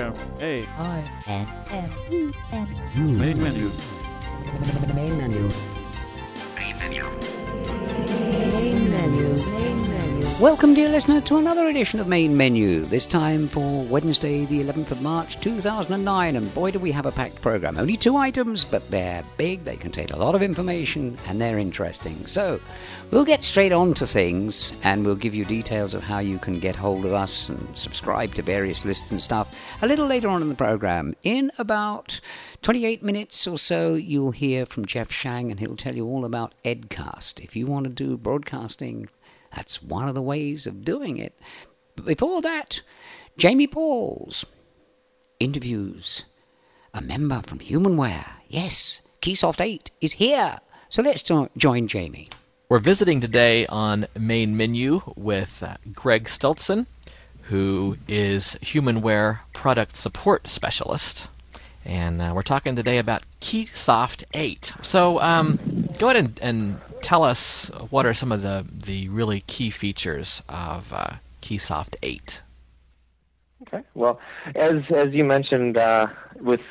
M A I N M E N main menu. main menu. Welcome, dear listener, to another edition of Main Menu. This time for Wednesday, the 11th of March, 2009. And boy, do we have a packed program. Only two items, but they're big, they contain a lot of information, and they're interesting. So, we'll get straight on to things, and we'll give you details of how you can get hold of us and subscribe to various lists and stuff a little later on in the program. In about 28 minutes or so, you'll hear from Jeff Shang, and he'll tell you all about Edcast. If you want to do broadcasting, that's one of the ways of doing it. But before that, Jamie Pauls interviews a member from Humanware. Yes, Keysoft 8 is here. So let's jo- join Jamie. We're visiting today on Main Menu with uh, Greg Stilson, who is Humanware Product Support Specialist. And uh, we're talking today about Keysoft 8. So um, go ahead and, and tell us what are some of the, the really key features of uh, Keysoft 8. Okay. Well, as as you mentioned, uh, with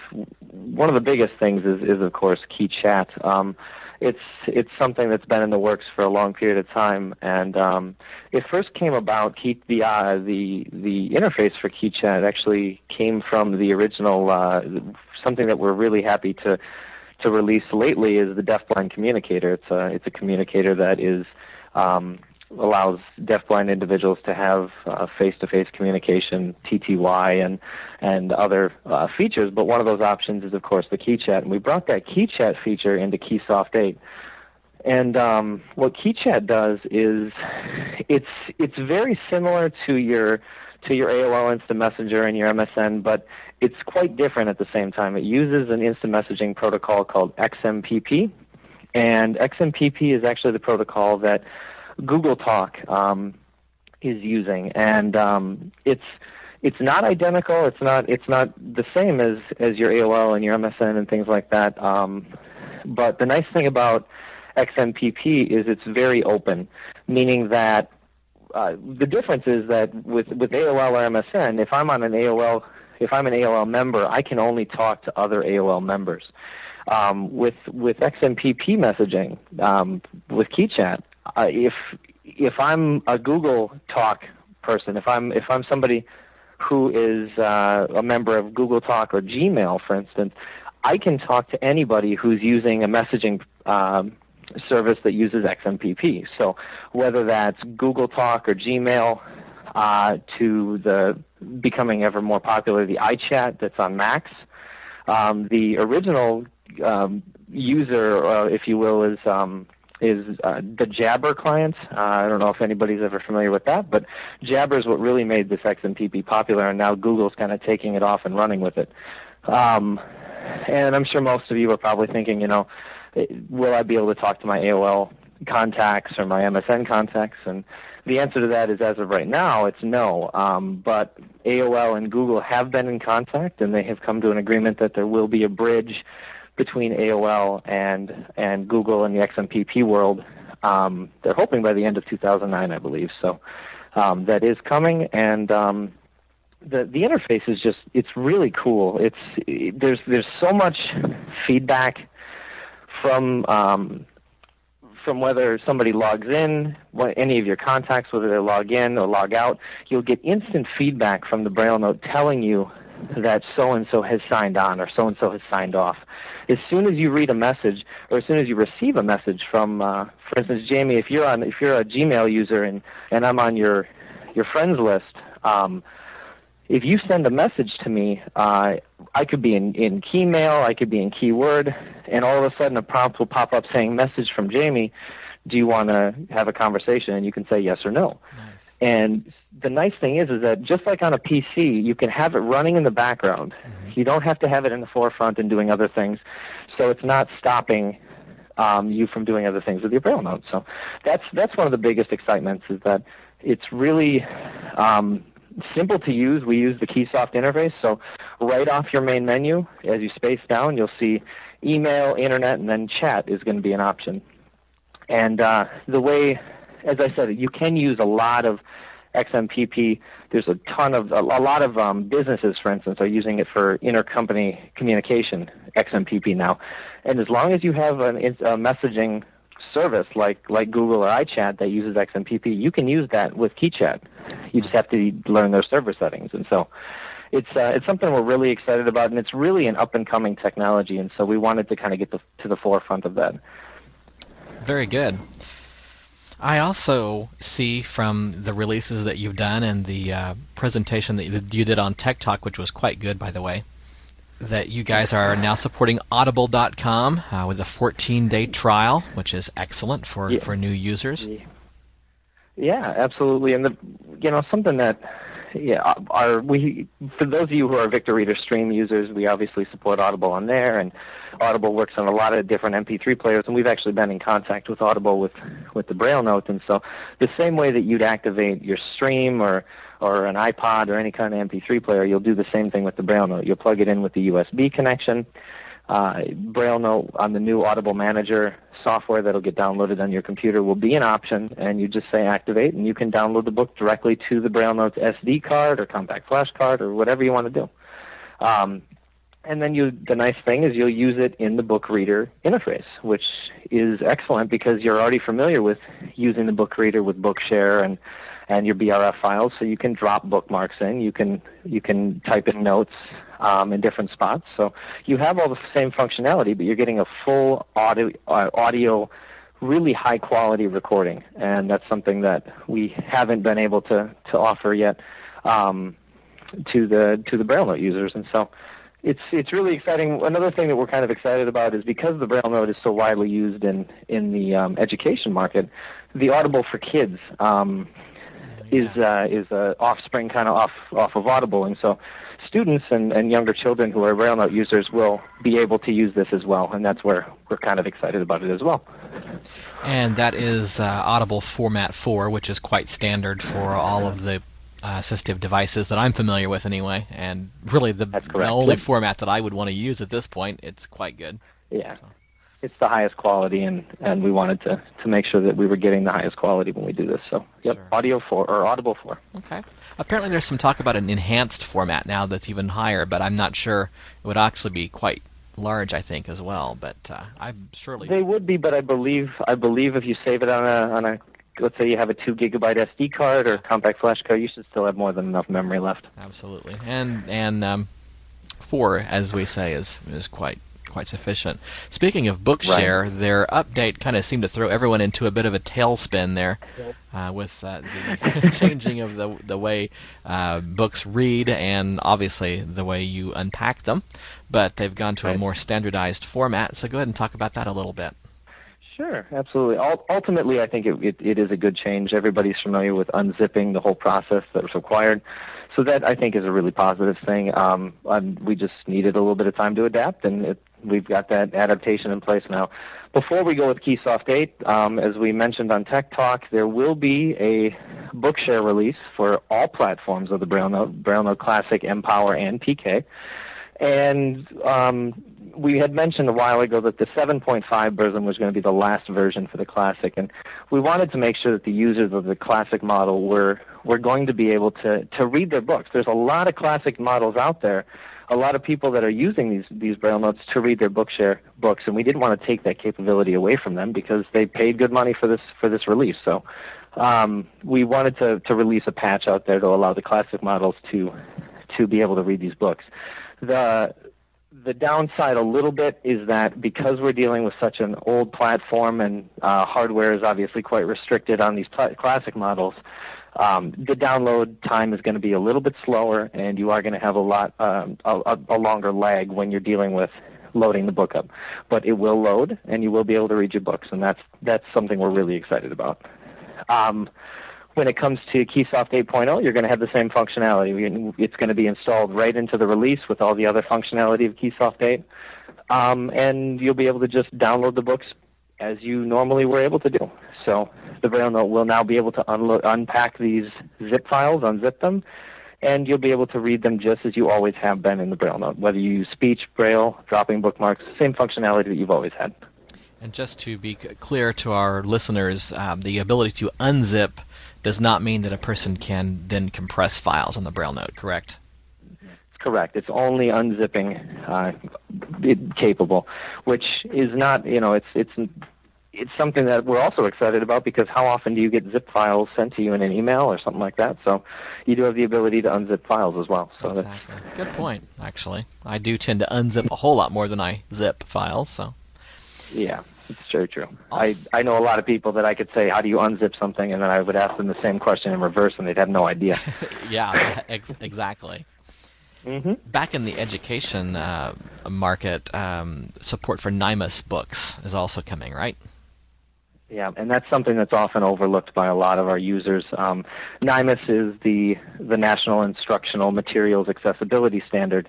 one of the biggest things is is of course Key Chat. Um, it's it's something that's been in the works for a long period of time, and um, it first came about. Key, the uh, the the interface for Key Chat actually came from the original uh, something that we're really happy to to release lately is the deafblind communicator. It's a it's a communicator that is um, allows deafblind individuals to have uh, face-to-face communication, TTY, and and other uh, features. But one of those options is, of course, the KeyChat, and we brought that KeyChat feature into Keysoft 8. And um, what KeyChat does is, it's it's very similar to your to your AOL Instant Messenger and your MSN, but it's quite different at the same time. It uses an instant messaging protocol called XMPP, and XMPP is actually the protocol that Google Talk um, is using, and um, it's it's not identical. It's not it's not the same as as your AOL and your MSN and things like that. Um, but the nice thing about XMPP is it's very open, meaning that uh, the difference is that with with AOL or MSN, if I'm on an AOL if I'm an AOL member, I can only talk to other AOL members. Um, with with XMPP messaging, um, with KeyChat, uh, if if I'm a Google Talk person, if I'm if I'm somebody who is uh, a member of Google Talk or Gmail, for instance, I can talk to anybody who's using a messaging um, service that uses XMPP. So whether that's Google Talk or Gmail, uh, to the becoming ever more popular the iChat that's on Macs. Um, the original um, user, uh, if you will, is um, is uh, the Jabber client. Uh, I don't know if anybody's ever familiar with that, but Jabber is what really made this XMPP popular, and now Google's kind of taking it off and running with it. Um, and I'm sure most of you are probably thinking, you know, will I be able to talk to my AOL contacts or my MSN contacts? And the answer to that is, as of right now, it's no. Um, but AOL and Google have been in contact, and they have come to an agreement that there will be a bridge between AOL and and Google and the XMPP world. Um, they're hoping by the end of 2009, I believe. So um, that is coming, and um, the the interface is just it's really cool. It's it, there's there's so much feedback from um, from whether somebody logs in, what, any of your contacts, whether they log in or log out. You'll get instant feedback from the Braille note telling you that so and so has signed on or so and so has signed off. As soon as you read a message, or as soon as you receive a message from, uh, for instance, Jamie, if you're on, if you're a Gmail user and and I'm on your your friends list. Um, if you send a message to me, uh, I could be in, in Keymail, I could be in Keyword, and all of a sudden a prompt will pop up saying, "Message from Jamie. Do you want to have a conversation?" And you can say yes or no. Nice. And the nice thing is, is that just like on a PC, you can have it running in the background. You don't have to have it in the forefront and doing other things, so it's not stopping um, you from doing other things with your Braille notes. So that's that's one of the biggest excitements is that it's really um, simple to use. We use the Keysoft interface, so right off your main menu, as you space down, you'll see email, internet, and then chat is going to be an option. And uh, the way, as I said, you can use a lot of XMPP. There's a ton of a, a lot of um, businesses, for instance, are using it for intercompany communication. XMPP now, and as long as you have an, a messaging service like like Google or iChat that uses XMPP, you can use that with KeyChat. You just have to learn their server settings, and so it's uh, it's something we're really excited about, and it's really an up and coming technology, and so we wanted to kind of get the, to the forefront of that. Very good. I also see from the releases that you've done and the uh, presentation that you did on Tech Talk, which was quite good, by the way, that you guys are now supporting Audible.com uh, with a 14-day trial, which is excellent for, Yeah. for new users. Yeah, absolutely. And the you know something that yeah uh, our we for those of you who are Victor Reader Stream users, we obviously support Audible on there, and Audible works on a lot of different MP3 players, and we've actually been in contact with Audible with with the Braille Note, and so the same way that you'd activate your Stream or or an iPod or any kind of MP3 player, you'll do the same thing with the Braille Note. You'll plug it in with the USB connection. Uh, Braille Note on the new Audible Manager software that'll get downloaded on your computer will be an option, and you just say activate, and you can download the book directly to the Braille Notes SD card or compact flash card or whatever you want to do. Um, and then you, the nice thing is you'll use it in the book reader interface, which is excellent because you're already familiar with using the book reader with Bookshare and and your BRF files, so you can drop bookmarks in. You can you can type in notes um, in different spots. So you have all the same functionality, but you're getting a full audio uh, audio really high quality recording, and that's something that we haven't been able to to offer yet um, to the to the Braille Note users, and so it's it's really exciting. Another thing that we're kind of excited about is because the Braille Note is so widely used in in the um, education market, the Audible for Kids um, is uh, is a offspring kind of off off of Audible, and so students and, and younger children who are Braille Note users will be able to use this as well, and that's where we're kind of excited about it as well. And that is uh, Audible Format 4, which is quite standard for all of the uh, assistive devices that I'm familiar with anyway, and really the, the only format that I would want to use at this point. It's quite good. Yeah. It's the highest quality, and, and we wanted to, to make sure that we were getting the highest quality when we do this. So, yep, Sure. Audio 4 or Audible 4. Okay. Apparently, there's some talk about an enhanced format now that's even higher, but I'm not sure it would actually be quite large. I think as well, but uh, I'm surely They would be, but I believe I believe if you save it on a on a let's say you have a two gigabyte SD card or compact flash card, you should still have more than enough memory left. absolutely. And and um, four, as we say, is is quite quite sufficient. Speaking of Bookshare, their update kind of seemed to throw everyone into a bit of a tailspin there, uh, with uh, the changing of the the way uh, books read and obviously the way you unpack them. But they've gone to a more standardized format. So go ahead and talk about that a little bit. Sure, absolutely. Ul- Ultimately, I think it, it, it is a good change. Everybody's familiar with unzipping the whole process that was required. So that I think is a really positive thing. Um, um, we just needed a little bit of time to adapt, and it, we've got that adaptation in place now. Before we go with Keysoft 8, um, as we mentioned on Tech Talk, there will be a Bookshare release for all platforms of the Braille Note, Braille Note Classic, Empower, and PK. And um, we had mentioned a while ago that the 7.5 version was going to be the last version for the Classic, and we wanted to make sure that the users of the Classic model were were going to be able to to read their books. There's a lot of Classic models out there, a lot of people that are using these these Braille notes to read their Bookshare books, and we didn't want to take that capability away from them because they paid good money for this for this release. So. Um, we wanted to, to release a patch out there to allow the classic models to to be able to read these books. The the downside a little bit is that because we're dealing with such an old platform and uh, hardware is obviously quite restricted on these pla- classic models, um, the download time is going to be a little bit slower, and you are going to have a lot um, a, a, longer lag when you're dealing with loading the book up. But it will load, and you will be able to read your books, and that's that's something we're really excited about. Um, when it comes to Keysoft 8.0, you're going to have the same functionality. It's going to be installed right into the release with all the other functionality of Keysoft 8. Um, and you'll be able to just download the books as you normally were able to do. So the Braille Note will now be able to unlo- unpack these zip files, unzip them, and you'll be able to read them just as you always have been in the Braille Note, whether you use speech, Braille, dropping bookmarks, same functionality that you've always had. And just to be clear to our listeners, um, the ability to unzip does not mean that a person can then compress files on the Braille note, correct? Correct. It's only unzipping uh, it, capable, which is not, you know, it's it's it's something that we're also excited about because how often do you get zip files sent to you in an email or something like that? So you do have the ability to unzip files as well. So exactly. Good point. Actually, I do tend to unzip a whole lot more than I zip files. So yeah, it's very true. I I know a lot of people that I could say, "How do you unzip something?" and then I would ask them the same question in reverse, and they'd have no idea. yeah, ex- exactly. Mm-hmm. Back in the education uh, market, um, support for NIMAS books is also coming, right? Yeah, and that's something that's often overlooked by a lot of our users. Um, NIMAS is the the National Instructional Materials Accessibility Standard,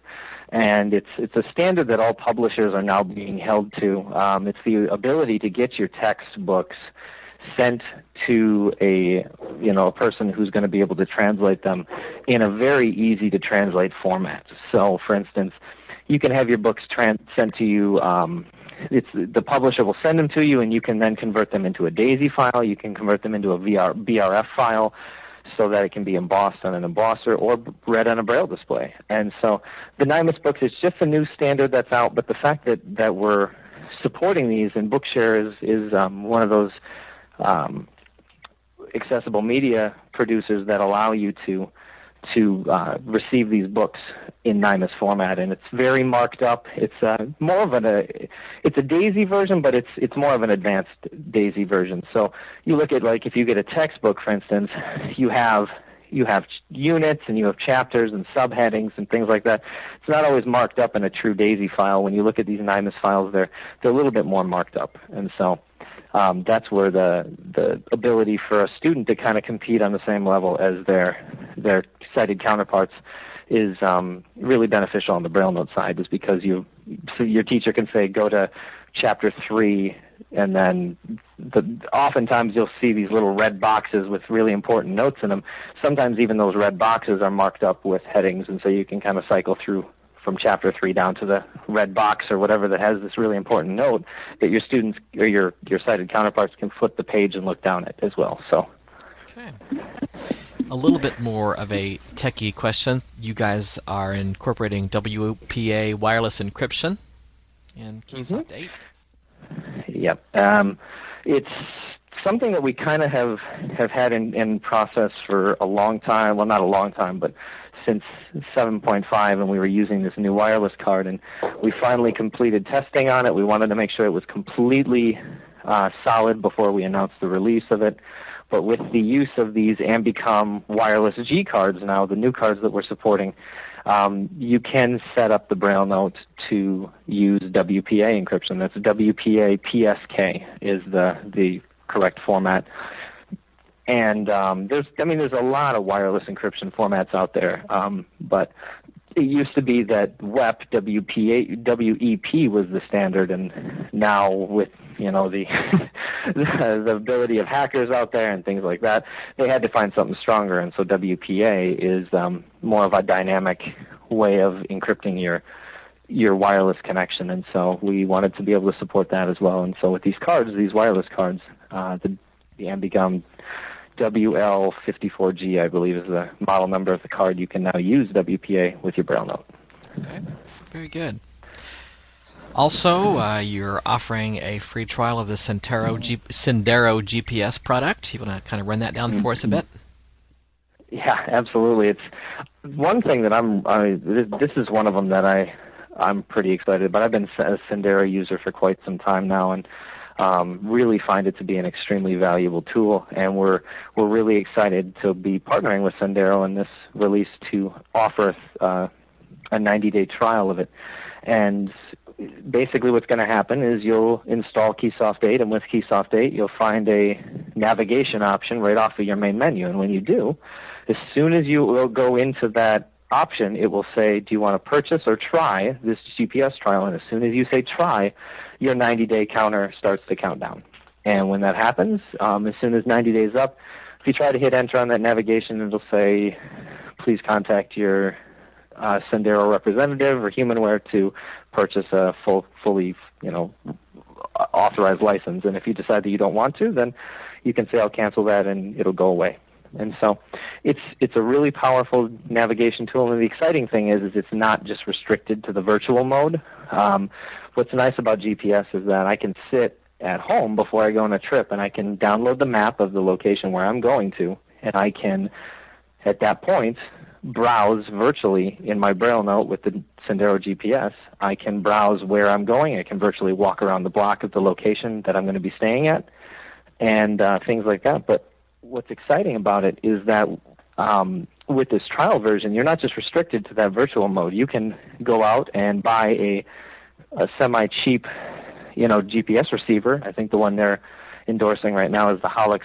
and it's it's a standard that all publishers are now being held to. Um, it's the ability to get your textbooks sent to a you know a person who's going to be able to translate them in a very easy to translate format. So, for instance, you can have your books trans- sent to you. Um, it's the publisher will send them to you, and you can then convert them into a DAISY file. You can convert them into a VR, BRF file, so that it can be embossed on an embosser or read on a braille display. And so, the NIMAS books is just a new standard that's out. But the fact that that we're supporting these and Bookshare is is um, one of those um, accessible media producers that allow you to to uh, receive these books in NIMAS format, and it's very marked up. It's uh, more of an a, it's a DAISY version, but it's it's more of an advanced DAISY version. So you look at like if you get a textbook, for instance, you have you have units and you have chapters and subheadings and things like that. It's not always marked up in a true DAISY file. When you look at these NIMAS files, they're they're a little bit more marked up, and so um, that's where the the ability for a student to kind of compete on the same level as their their sighted counterparts is um, really beneficial on the Braille note side, is because you so your teacher can say go to chapter three, and then the, oftentimes you'll see these little red boxes with really important notes in them. Sometimes even those red boxes are marked up with headings, and so you can kind of cycle through from chapter three down to the red box or whatever that has this really important note that your students or your your sighted counterparts can flip the page and look down at as well. So. Okay. A little bit more of a techie question. You guys are incorporating WPA wireless encryption in Keysoft mm-hmm. 8. Yep. Um, it's something that we kind of have have had in, in process for a long time. Well, not a long time, but since 7.5 and we were using this new wireless card and we finally completed testing on it. We wanted to make sure it was completely uh, solid before we announced the release of it. But with the use of these Ambicom wireless G cards now, the new cards that we're supporting, um, you can set up the Braille note to use WPA encryption. That's WPA PSK is the the correct format. And um, there's, I mean, there's a lot of wireless encryption formats out there, um, but it used to be that WEP, WPA, WEP was the standard, and now with you know the, the ability of hackers out there and things like that, they had to find something stronger, and so WPA is um, more of a dynamic way of encrypting your your wireless connection, and so we wanted to be able to support that as well. And so with these cards, these wireless cards, uh, the the Ambicom WL54G, I believe, is the model number of the card. You can now use WPA with your Braille note. Okay, very good. Also, uh, you're offering a free trial of the Sendero, G- Sendero GPS product. You want to kind of run that down for us a bit? Yeah, absolutely. It's one thing that I'm. I, this is one of them that I I'm pretty excited about. I've been a Sendero user for quite some time now, and um, really find it to be an extremely valuable tool, and we're we're really excited to be partnering with Sendero in this release to offer uh, a 90-day trial of it. And basically, what's going to happen is you'll install Keysoft 8, and with Keysoft 8, you'll find a navigation option right off of your main menu. And when you do, as soon as you will go into that option, it will say, "Do you want to purchase or try this GPS trial?" And as soon as you say "try," your 90 day counter starts to count down. And when that happens, um, as soon as 90 days up, if you try to hit enter on that navigation, it'll say, please contact your uh, Sendero representative or Humanware to purchase a full, fully, you know, authorized license. And if you decide that you don't want to, then you can say, I'll cancel that and it'll go away. And so it's it's a really powerful navigation tool. And the exciting thing is, is it's not just restricted to the virtual mode. Um, what's nice about GPS is that I can sit at home before I go on a trip, and I can download the map of the location where I'm going to, and I can, at that point, browse virtually in my Braille note with the Sendero GPS. I can browse where I'm going. I can virtually walk around the block of the location that I'm going to be staying at, and uh, things like that. But what's exciting about it is that um, with this trial version, you're not just restricted to that virtual mode. You can go out and buy a, a semi-cheap, you know, GPS receiver. I think the one they're endorsing right now is the Holux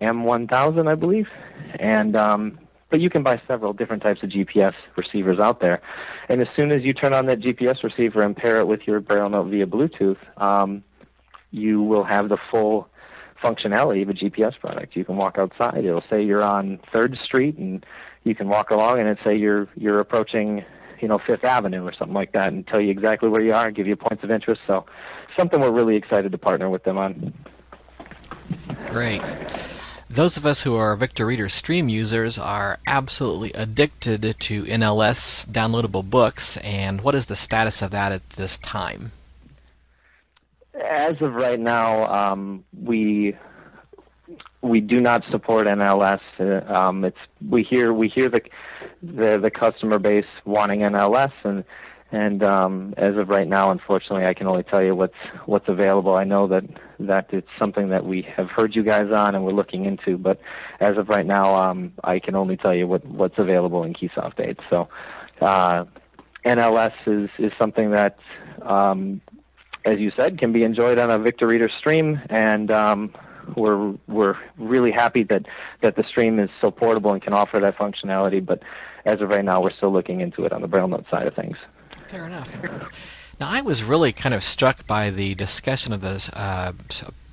M1000, I believe, and um, but you can buy several different types of GPS receivers out there. And as soon as you turn on that GPS receiver and pair it with your Braille Note via Bluetooth, um, you will have the full functionality of a GPS product. You can walk outside. It'll say you're on Third Street, and you can walk along, and it'll say you're you're approaching, you know, Fifth Avenue or something like that, and tell you exactly where you are, and give you points of interest. So, something we're really excited to partner with them on. Great. Those of us who are Victor Reader Stream users are absolutely addicted to NLS downloadable books, and what is the status of that at this time? As of right now, um, we we do not support NLS. Uh, um, it's we hear we hear the, the the customer base wanting NLS, and and um, as of right now, unfortunately, I can only tell you what's what's available. I know that that it's something that we have heard you guys on and we're looking into, but as of right now, um, I can only tell you what what's available in Keysoft 8. So, uh, NLS is is something that um, as you said, can be enjoyed on a Victor Reader stream, and um, we're we're really happy that that the stream is so portable and can offer that functionality. But as of right now, we're still looking into it on the Braille Note side of things. Fair enough. Now, I was really kind of struck by the discussion of the uh,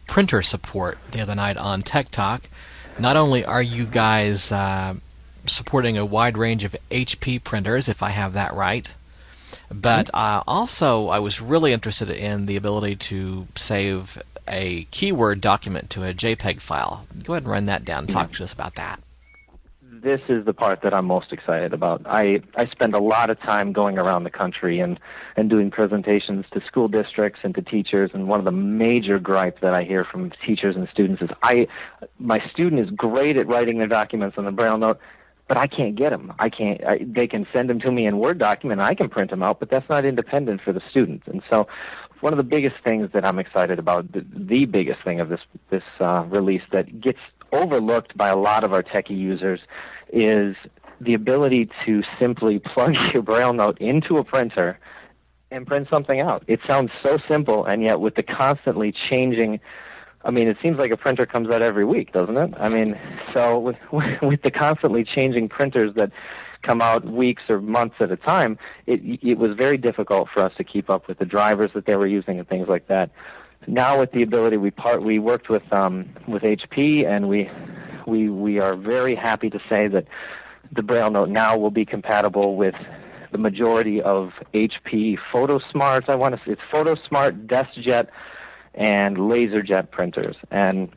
printer support the other night on Tech Talk. Not only are you guys uh, supporting a wide range of HP printers, if I have that right, but mm-hmm. uh, also, I was really interested in the ability to save a keyword document to a JPEG file. Go ahead and run that down. Talk to us about that. This is the part that I'm most excited about. I, I spend a lot of time going around the country and, and doing presentations to school districts and to teachers. And one of the major gripes that I hear from teachers and students is, I, my student is great at writing their documents on the Braille note but I can't get them. I can't. I, they can send them to me in Word document, and I can print them out, but that's not independent for the students. And so, one of the biggest things that I'm excited about, the, the biggest thing of this this uh, release that gets overlooked by a lot of our techie users, is the ability to simply plug your Braille note into a printer and print something out. It sounds so simple, and yet with the constantly changing I mean, it seems like a printer comes out every week, doesn't it? I mean, so with with the constantly changing printers that come out weeks or months at a time, it it was very difficult for us to keep up with the drivers that they were using and things like that. Now with the ability, we part we worked with um, with HP, and we we we are very happy to say that the Braille Note now will be compatible with the majority of HP PhotoSmart. I want to say it's PhotoSmart DeskJet and LaserJet printers. And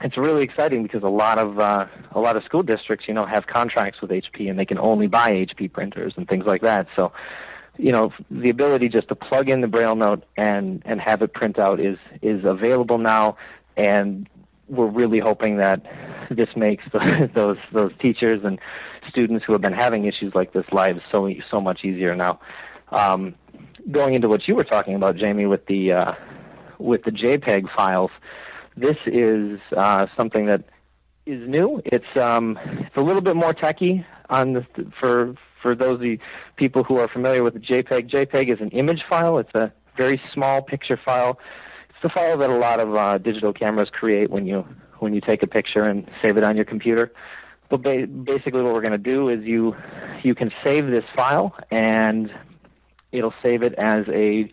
it's really exciting because a lot of uh, a lot of school districts, you know, have contracts with HP and they can only buy HP printers and things like that. So, you know, the ability just to plug in the Braille note and and have it print out is is available now, and we're really hoping that this makes the, those those teachers and students who have been having issues like this lives so so much easier now. Um, going into what you were talking about, Jamie, with the uh, with the JPEG files. This is uh, something that is new. It's um, it's a little bit more techy on the, for for those people who are familiar with the JPEG. JPEG is an image file. It's a very small picture file. It's the file that a lot of uh, digital cameras create when you when you take a picture and save it on your computer. But ba- basically, what we're going to do is you you can save this file and it'll save it as a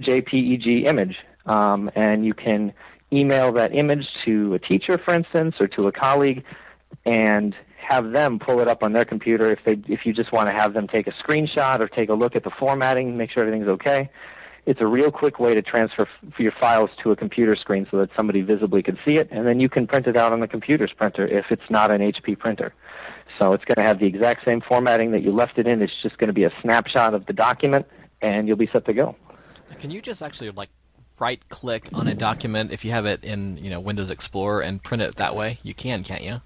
JPEG image um, and you can email that image to a teacher, for instance, or to a colleague, and have them pull it up on their computer if they if you just want to have them take a screenshot or take a look at the formatting, make sure everything's okay. it's a real quick way to transfer f- your files to a computer screen so that somebody visibly can see it, and then you can print it out on the computer's printer if it's not an HP printer. So it's going to have the exact same formatting that you left it in. It's just going to be a snapshot of the document, and you'll be set to go. Can you just actually like right click on a document if you have it in you know Windows Explorer and print it that way? You can, can't you?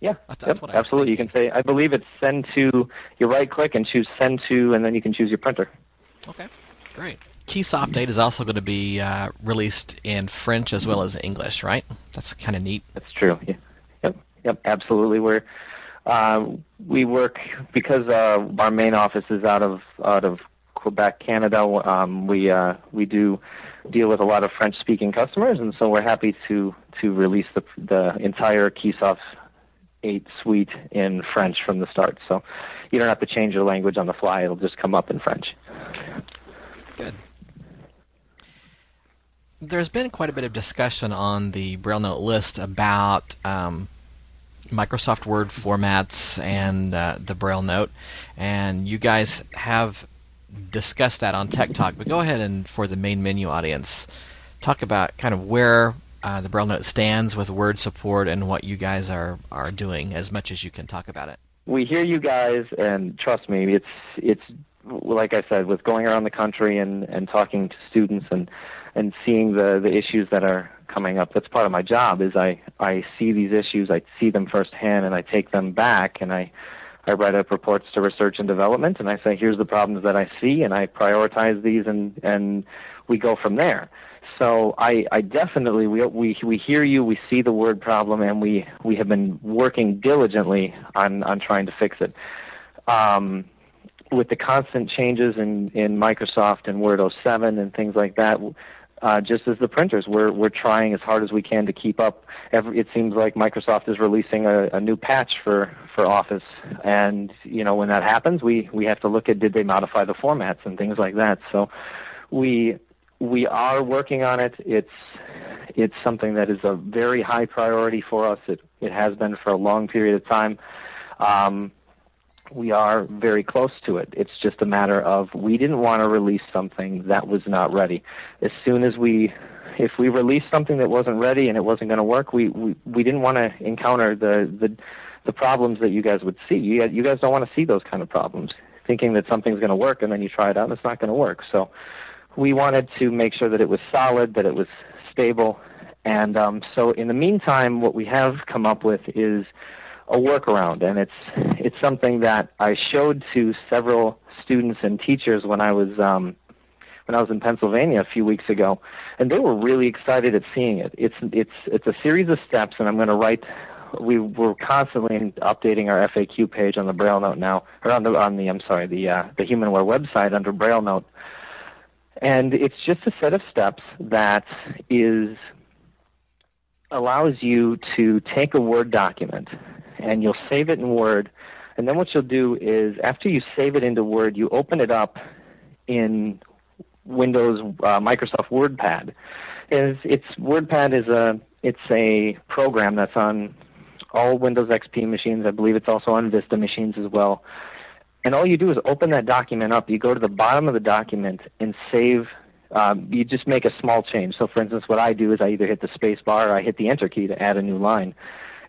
Yeah, That's- yep, that's what I was absolutely. You can say, I believe it's send to. You right click and choose send to, and then you can choose your printer. Okay, great. Keysoft 8 is also going to be uh, released in French as well as English, right? That's kind of neat. That's true. Yeah. Yep. Yep. Absolutely. We're uh, we work because uh, our main office is out of out of Quebec, Canada. Um, we uh, we do deal with a lot of French-speaking customers, and so we're happy to to release the the entire Keysoft 8 suite in French from the start. So you don't have to change your language on the fly; it'll just come up in French. Good. There's been quite a bit of discussion on the Braille Note list about um, Microsoft Word formats and uh, the Braille Note, and you guys have discussed that on Tech Talk. But go ahead and, for the main menu audience, talk about kind of where uh, the Braille Note stands with Word support and what you guys are are doing, as much as you can talk about it. we hear you guys, and trust me, it's it's like I said, with going around the country and and talking to students and and seeing the the issues that are coming up. That's part of my job. Is I I see these issues, I see them firsthand, and I take them back, and I I write up reports to research and development, and I say here's the problems that I see, and I prioritize these, and and we go from there. So I, I definitely we, we we hear you, we see the word problem, and we we have been working diligently on on trying to fix it. Um, with the constant changes in in Microsoft and Word 07 and things like that, uh, just as the printers, we're we're trying as hard as we can to keep up. Every, it seems like Microsoft is releasing a, a new patch for for Office, and you know when that happens, we we have to look at did they modify the formats and things like that. So we we are working on it. It's it's something that is a very high priority for us. It it has been for a long period of time. Um, we are very close to it. It's just a matter of we didn't want to release something that was not ready. As soon as we, if we released something that wasn't ready and it wasn't going to work, we, we we didn't want to encounter the the the problems that you guys would see. You you guys don't want to see those kind of problems, thinking that something's going to work and then you try it out and it's not going to work. So we wanted to make sure that it was solid, that it was stable, and um, so in the meantime, what we have come up with is a workaround, and it's it's something that I showed to several students and teachers when I was um, when I was in Pennsylvania a few weeks ago, and they were really excited at seeing it. It's it's it's a series of steps, and I'm going to write. We we're constantly updating our FAQ page on the Braille Note now, or on the on the I'm sorry the uh, the HumanWare website under Braille Note, and it's just a set of steps that is allows you to take a Word document and you'll save it in Word. And then what you'll do is after you save it into Word, you open it up in Windows uh, Microsoft WordPad. Is it's WordPad is a it's a program that's on all Windows XP machines. I believe it's also on Vista machines as well. And all you do is open that document up. You go to the bottom of the document and save. Um, you just make a small change. So, for instance, what I do is I either hit the space bar or I hit the enter key to add a new line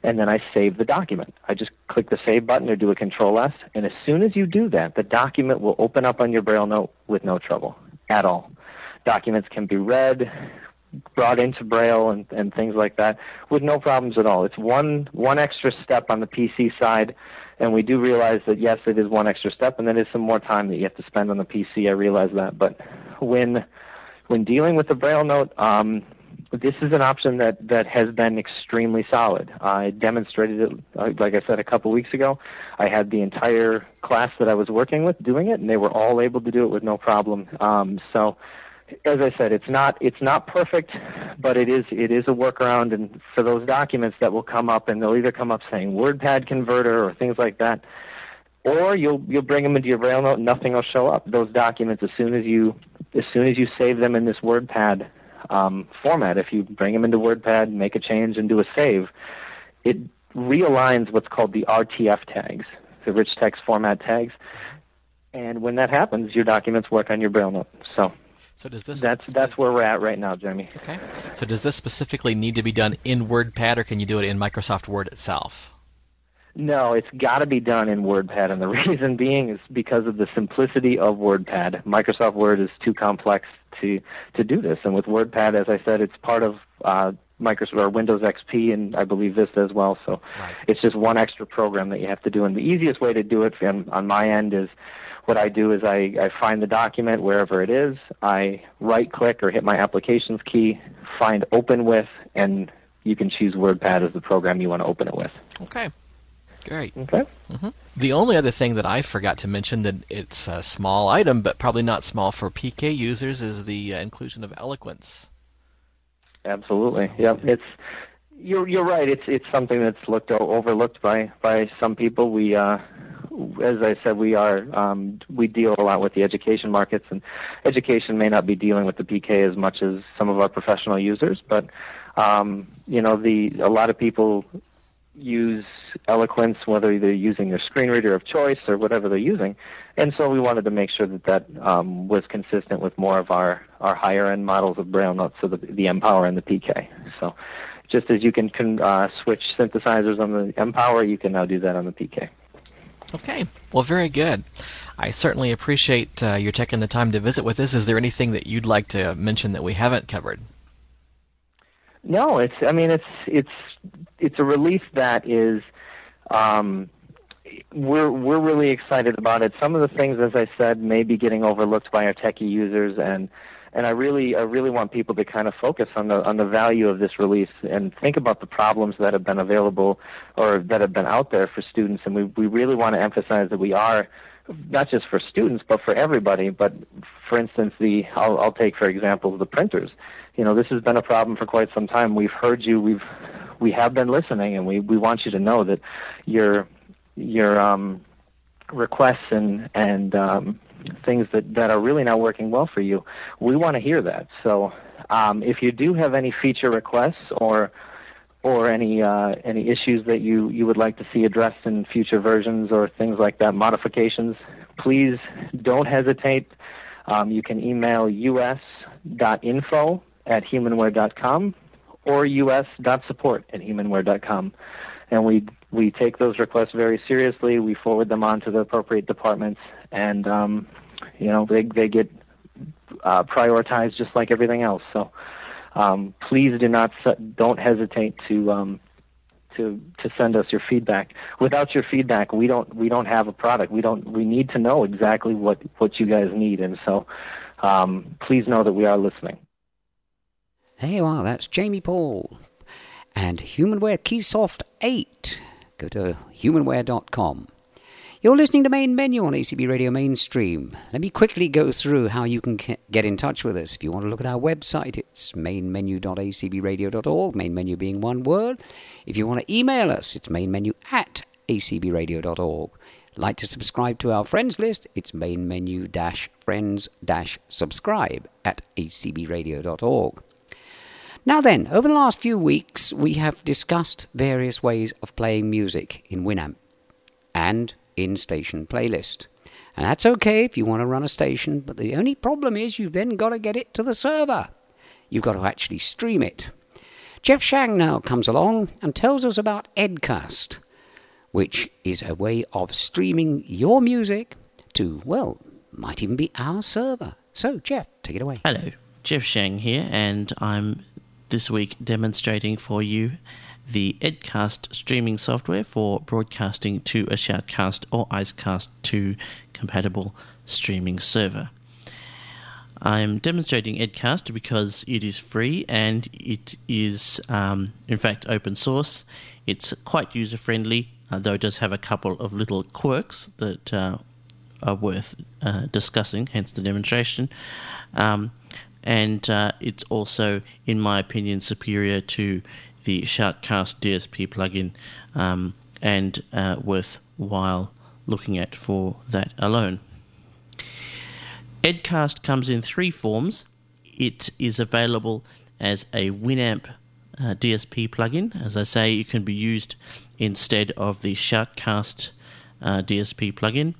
and then I save the document. I just click the save button or do a control S, and as soon as you do that, the document will open up on your Braille note with no trouble at all. Documents can be read, brought into Braille, and, and things like that with no problems at all. It's one one extra step on the PC side, and we do realize that yes, it is one extra step, and then there's some more time that you have to spend on the PC. I realize that, but when when dealing with the Braille note, um, this is an option that, that has been extremely solid. I demonstrated it, uh, like I said, a couple weeks ago. I had the entire class that I was working with doing it, and they were all able to do it with no problem. Um, so, as I said, it's not it's not perfect, but it is it is a workaround. And for those documents that will come up, and they'll either come up saying WordPad converter or things like that, or you'll you'll bring them into your Braille note, and nothing will show up. Those documents, as soon as you as soon as you save them in this WordPad um, format. If you bring them into WordPad, make a change, and do a save, it realigns what's called the RTF tags, the rich text format tags. And when that happens, your documents work on your Braille note. So So does this That's that's where we're at right now, Jeremy. okay? So does this specifically need to be done in WordPad, or can you do it in Microsoft Word itself? No, it's got to be done in WordPad, and the reason being is because of the simplicity of WordPad. Microsoft Word is too complex to to do this, and with WordPad, as I said, it's part of uh, Microsoft or Windows XP, and I believe Vista as well. So Right. it's just one extra program that you have to do, and the easiest way to do it on, on my end is what I do is I, I find the document wherever it is. I right click or hit my applications key, find open with, and you can choose WordPad as the program you want to open it with. Okay, great. Okay. The only other thing that I forgot to mention that it's a small item, but probably not small for PK users, is the uh, inclusion of eloquence. Absolutely. Yep. It's you're you're right. It's it's something that's looked overlooked by by some people. We uh as I said, we are um, we deal a lot with the education markets, and education may not be dealing with the PK as much as some of our professional users. But um, you know, the a lot of people use eloquence whether they're using their screen reader of choice or whatever they're using and so we wanted to make sure that that um, was consistent with more of our, our higher end models of braille notes so the, the empower and the pk so just as you can, can uh, switch synthesizers on the empower you can now do that on the pk Okay, well, very good. I certainly appreciate uh, your taking the time to visit with us. Is there anything that you'd like to mention that we haven't covered? No, it's. I mean, it's it's it's a release that is. Um, we're we're really excited about it. Some of the things, as I said, may be getting overlooked by our techie users, and and I really I really want people to kind of focus on the on the value of this release and think about the problems that have been available or that have been out there for students. And we we really want to emphasize that we are not just for students but for everybody. But for instance, the I'll, I'll take for example the printers. You know, this has been a problem for quite some time. We've heard you. We've we have been listening, and we we want you to know that your your um, requests and and um, things that that are really not working well for you. We want to hear that. So um, if you do have any feature requests or or any uh, any issues that you, you would like to see addressed in future versions or things like that, modifications, please don't hesitate. Um, you can email us.info at humanware.com or us.support at humanware.com. And we we take those requests very seriously. We forward them on to the appropriate departments, and um, you know they they get uh, prioritized just like everything else. So um, please do not don't hesitate to um, to to send us your feedback. Without your feedback, we don't we don't have a product. We don't we need to know exactly what what you guys need, and so um, please know that we are listening. There you are, that's Jamie Paul. And Humanware Keysoft 8. Go to humanware.com. You're listening to Main Menu on ACB Radio Mainstream. Let me quickly go through how you can get in touch with us. If you want to look at our website, it's mainmenu.acbradio.org, main menu being one word. If you want to email us, it's mainmenu at acbradio.org. Like to subscribe to our friends list, it's mainmenu-friends-subscribe at acbradio.org. Now then, over the last few weeks, we have discussed various ways of playing music in Winamp and in Station Playlist. And that's okay if you want to run a station, but the only problem is you've then got to get it to the server. You've got to actually stream it. Jeff Shang now comes along and tells us about Edcast, which is a way of streaming your music to, well, might even be our server. So, Jeff, take it away. Hello, Jeff Shang here, and I'm this week demonstrating for you the Edcast streaming software for broadcasting to a Shoutcast or Icecast 2 compatible streaming server. I'm demonstrating Edcast because it is free and it is, um, in fact, open source. It's quite user friendly, uh, though it does have a couple of little quirks that uh, are worth uh, discussing, hence the demonstration. Um, and uh, it's also, in my opinion, superior to the Shoutcast DSP plugin um, and uh, worthwhile looking at for that alone. Edcast comes in three forms. It is available as a Winamp uh, DSP plugin. As I say, it can be used instead of the Shoutcast uh, DSP plugin.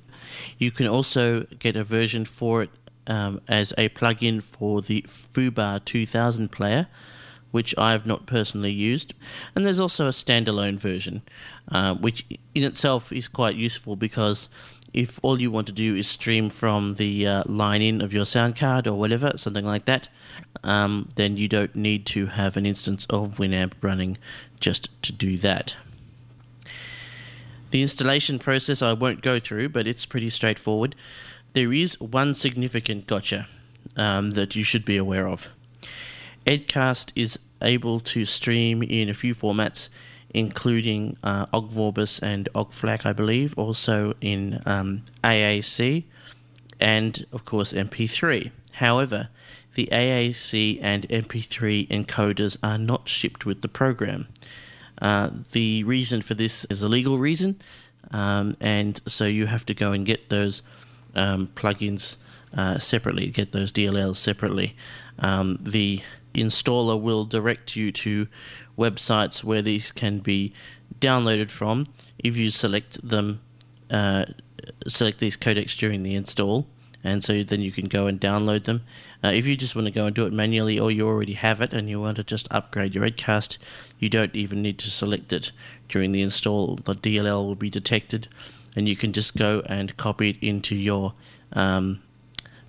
You can also get a version for it um, as a plugin for the foobar 2000 player, which I have not personally used. And there's also a standalone version, uh, which in itself is quite useful because if all you want to do is stream from the uh, line in of your sound card or whatever, something like that, um, then you don't need to have an instance of Winamp running just to do that. The installation process I won't go through, but it's pretty straightforward. There is one significant gotcha um, that you should be aware of. Edcast is able to stream in a few formats, including uh, OggVorbis and OggFLAC, I believe, also in um, AAC, and of course MP3. However, the AAC and MP3 encoders are not shipped with the program. Uh, the reason for this is a legal reason, um, and so you have to go and get those um, plugins uh, separately, get those DLLs separately. Um, the installer will direct you to websites where these can be downloaded from if you select them, uh, select these codecs during the install, and so then you can go and download them. Uh, if you just want to go and do it manually, or you already have it and you want to just upgrade your Edcast, you don't even need to select it during the install. The DLL will be detected, and you can just go and copy it into your um,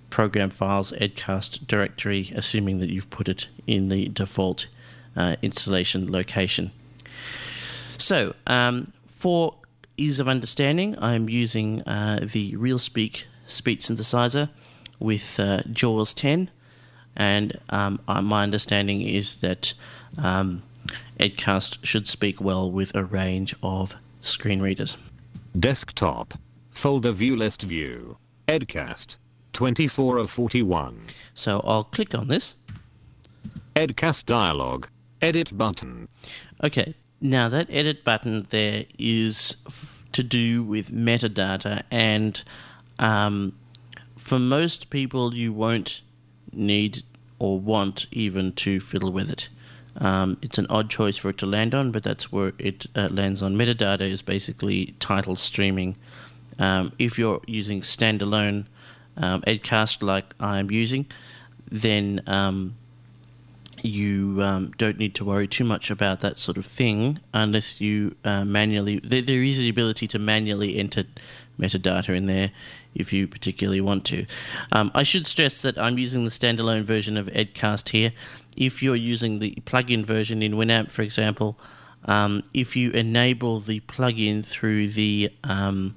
program files Edcast directory, assuming that you've put it in the default uh, installation location. So, um, for ease of understanding, I'm using uh, the RealSpeak speech synthesizer with uh, JAWS 10, and um, uh, my understanding is that um, Edcast should speak well with a range of screen readers. Desktop. Folder view list view. Edcast. 24 of 41. So I'll click on this. Edcast dialog. Edit button. Okay, now that edit button there is f- to do with metadata, and um, for most people, you won't need or want even to fiddle with it. Um, it's an odd choice for it to land on, but that's where it uh, lands on. Metadata is basically title streaming. Um, if you're using standalone um, Edcast like I'm using, then um, you um, don't need to worry too much about that sort of thing unless you uh, manually. There, there is the ability to manually enter metadata in there if you particularly want to. Um, I should stress that I'm using the standalone version of Edcast here. If you're using the plugin version in Winamp, for example, um, if you enable the plugin through the um,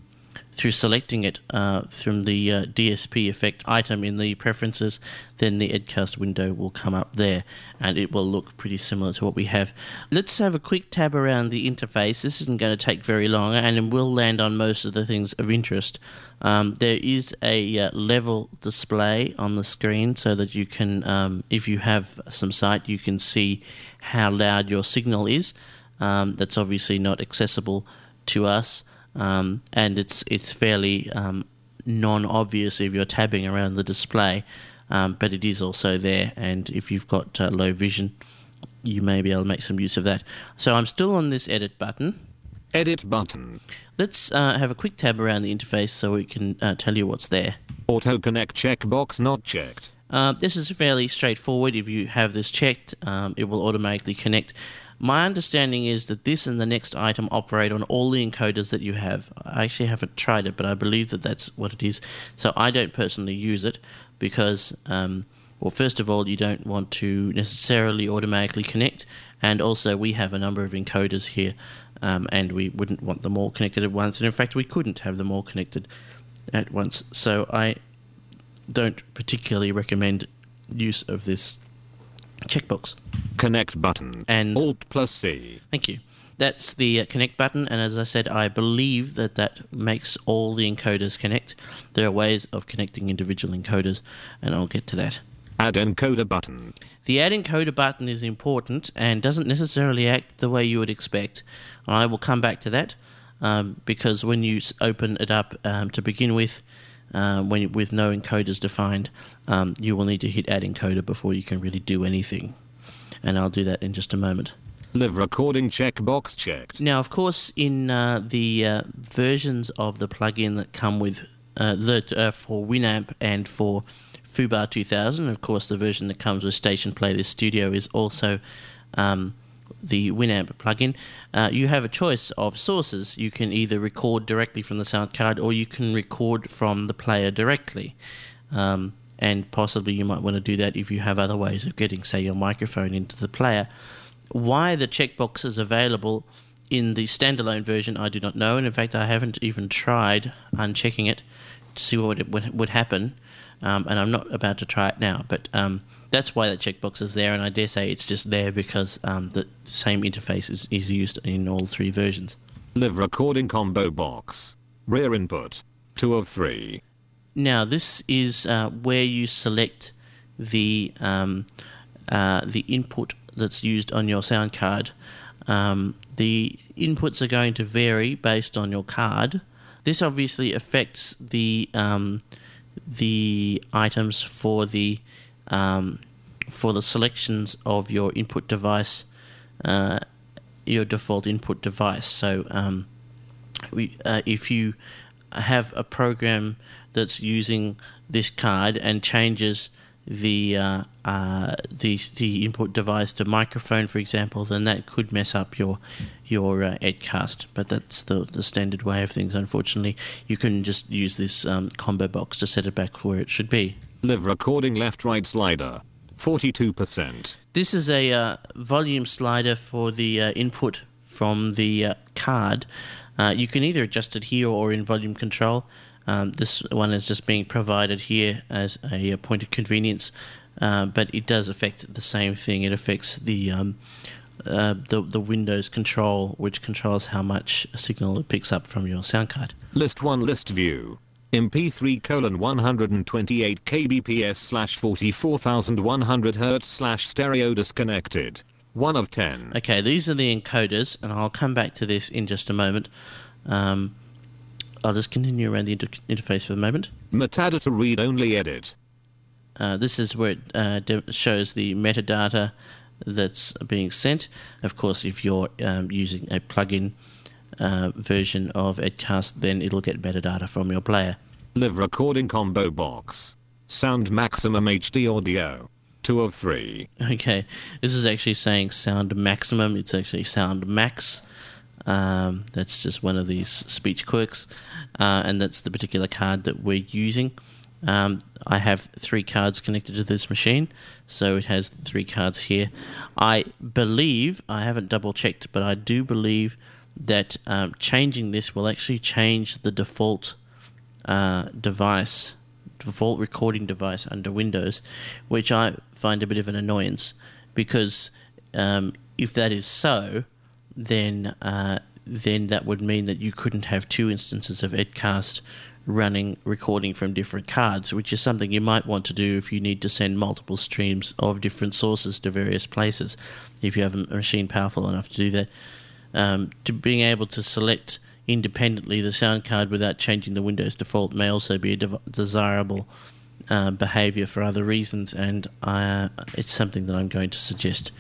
through selecting it uh, from the uh, DSP effect item in the preferences, then the Edcast window will come up there and it will look pretty similar to what we have. Let's have a quick tab around the interface. This isn't going to take very long and it will land on most of the things of interest. Um, there is a uh, level display on the screen so that you can, um, if you have some sight, you can see how loud your signal is. Um, that's obviously not accessible to us um, and it's it's fairly um, non-obvious if you're tabbing around the display, um, but it is also there. And if you've got uh, low vision, you may be able to make some use of that. So I'm still on this edit button. Edit button. Let's uh, have a quick tab around the interface so we can uh, tell you what's there. Auto connect checkbox not checked. Uh, this is fairly straightforward. If you have this checked, um, it will automatically connect. My understanding is that this and the next item operate on all the encoders that you have. I actually haven't tried it, but I believe that that's what it is. So I don't personally use it because, um, well, first of all, you don't want to necessarily automatically connect, and also we have a number of encoders here, um, and we wouldn't want them all connected at once. And in fact, we couldn't have them all connected at once. So I don't particularly recommend use of this checkbox. Connect button. And- Alt plus C. Thank you. That's the uh, connect button, and as I said, I believe that that makes all the encoders connect. There are ways of connecting individual encoders, and I'll get to that. Add encoder button. The add encoder button is important and doesn't necessarily act the way you would expect. I will come back to that um, because when you open it up um, to begin with, uh, when with no encoders defined, um, you will need to hit add encoder before you can really do anything. And I'll do that in just a moment. Live recording checkbox checked. Now, of course, in uh, the uh, versions of the plugin that come with uh, the, uh, for Winamp and for foobar 2000. Of course, the version that comes with Station Playlist Studio is also um, the Winamp plugin. Uh, you have a choice of sources. You can either record directly from the sound card or you can record from the player directly. Um, and possibly you might want to do that if you have other ways of getting, say, your microphone into the player. Why the checkbox is available in the standalone version, I do not know, and in fact, I haven't even tried unchecking it to see what would, would happen, um, and I'm not about to try it now. But um, that's why that checkbox is there, and I dare say it's just there because um, the same interface is, is used in all three versions. Live recording combo box. Rear input. 2 of 3. Now, this is uh, where you select the um, uh, the input that's used on your sound card. Um, the inputs are going to vary based on your card. This obviously affects the um, the items for the um, for the selections of your input device, uh, your default input device. So, um, we, uh, if you have a program that's using this card and changes the uh, uh, the the input device to microphone, for example, then that could mess up your your uh, Edcast. But that's the the standard way of things. Unfortunately, you can just use this um, combo box to set it back where it should be. Live recording left right slider. 42%. This is a uh, volume slider for the uh, input from the uh, card. Uh, you can either adjust it here or in volume control. Um, this one is just being provided here as a, a point of convenience, uh, but it does affect the same thing. It affects the um, uh, the the Windows control, which controls how much signal it picks up from your sound card. List 1 list view. MP3 colon 128 kbps slash 44100 hertz slash stereo disconnected. 1 of 10. Okay, these are the encoders, and I'll come back to this in just a moment. Um, I'll just continue around the inter- interface for the moment. Metadata read only edit. Uh, this is where it uh, de- shows the metadata that's being sent. Of course, if you're um, using a plugin uh, version of Edcast, then it'll get metadata from your player. Live recording combo box. Sound maximum HD audio. 2 of 3. Okay, this is actually saying sound maximum. It's actually sound max. Um, that's just one of these speech quirks, uh, and that's the particular card that we're using. Um, I have three cards connected to this machine, so it has three cards here. I believe, I haven't double checked, but I do believe that um, changing this will actually change the default uh, device, default recording device under Windows, which I find a bit of an annoyance because um, if that is so, then uh, then that would mean that you couldn't have two instances of Edcast running recording from different cards, which is something you might want to do if you need to send multiple streams of different sources to various places. If you have a machine powerful enough to do that, um, to being able to select independently the sound card without changing the Windows default may also be a de- desirable uh, behavior for other reasons, and uh, it's something that I'm going to suggest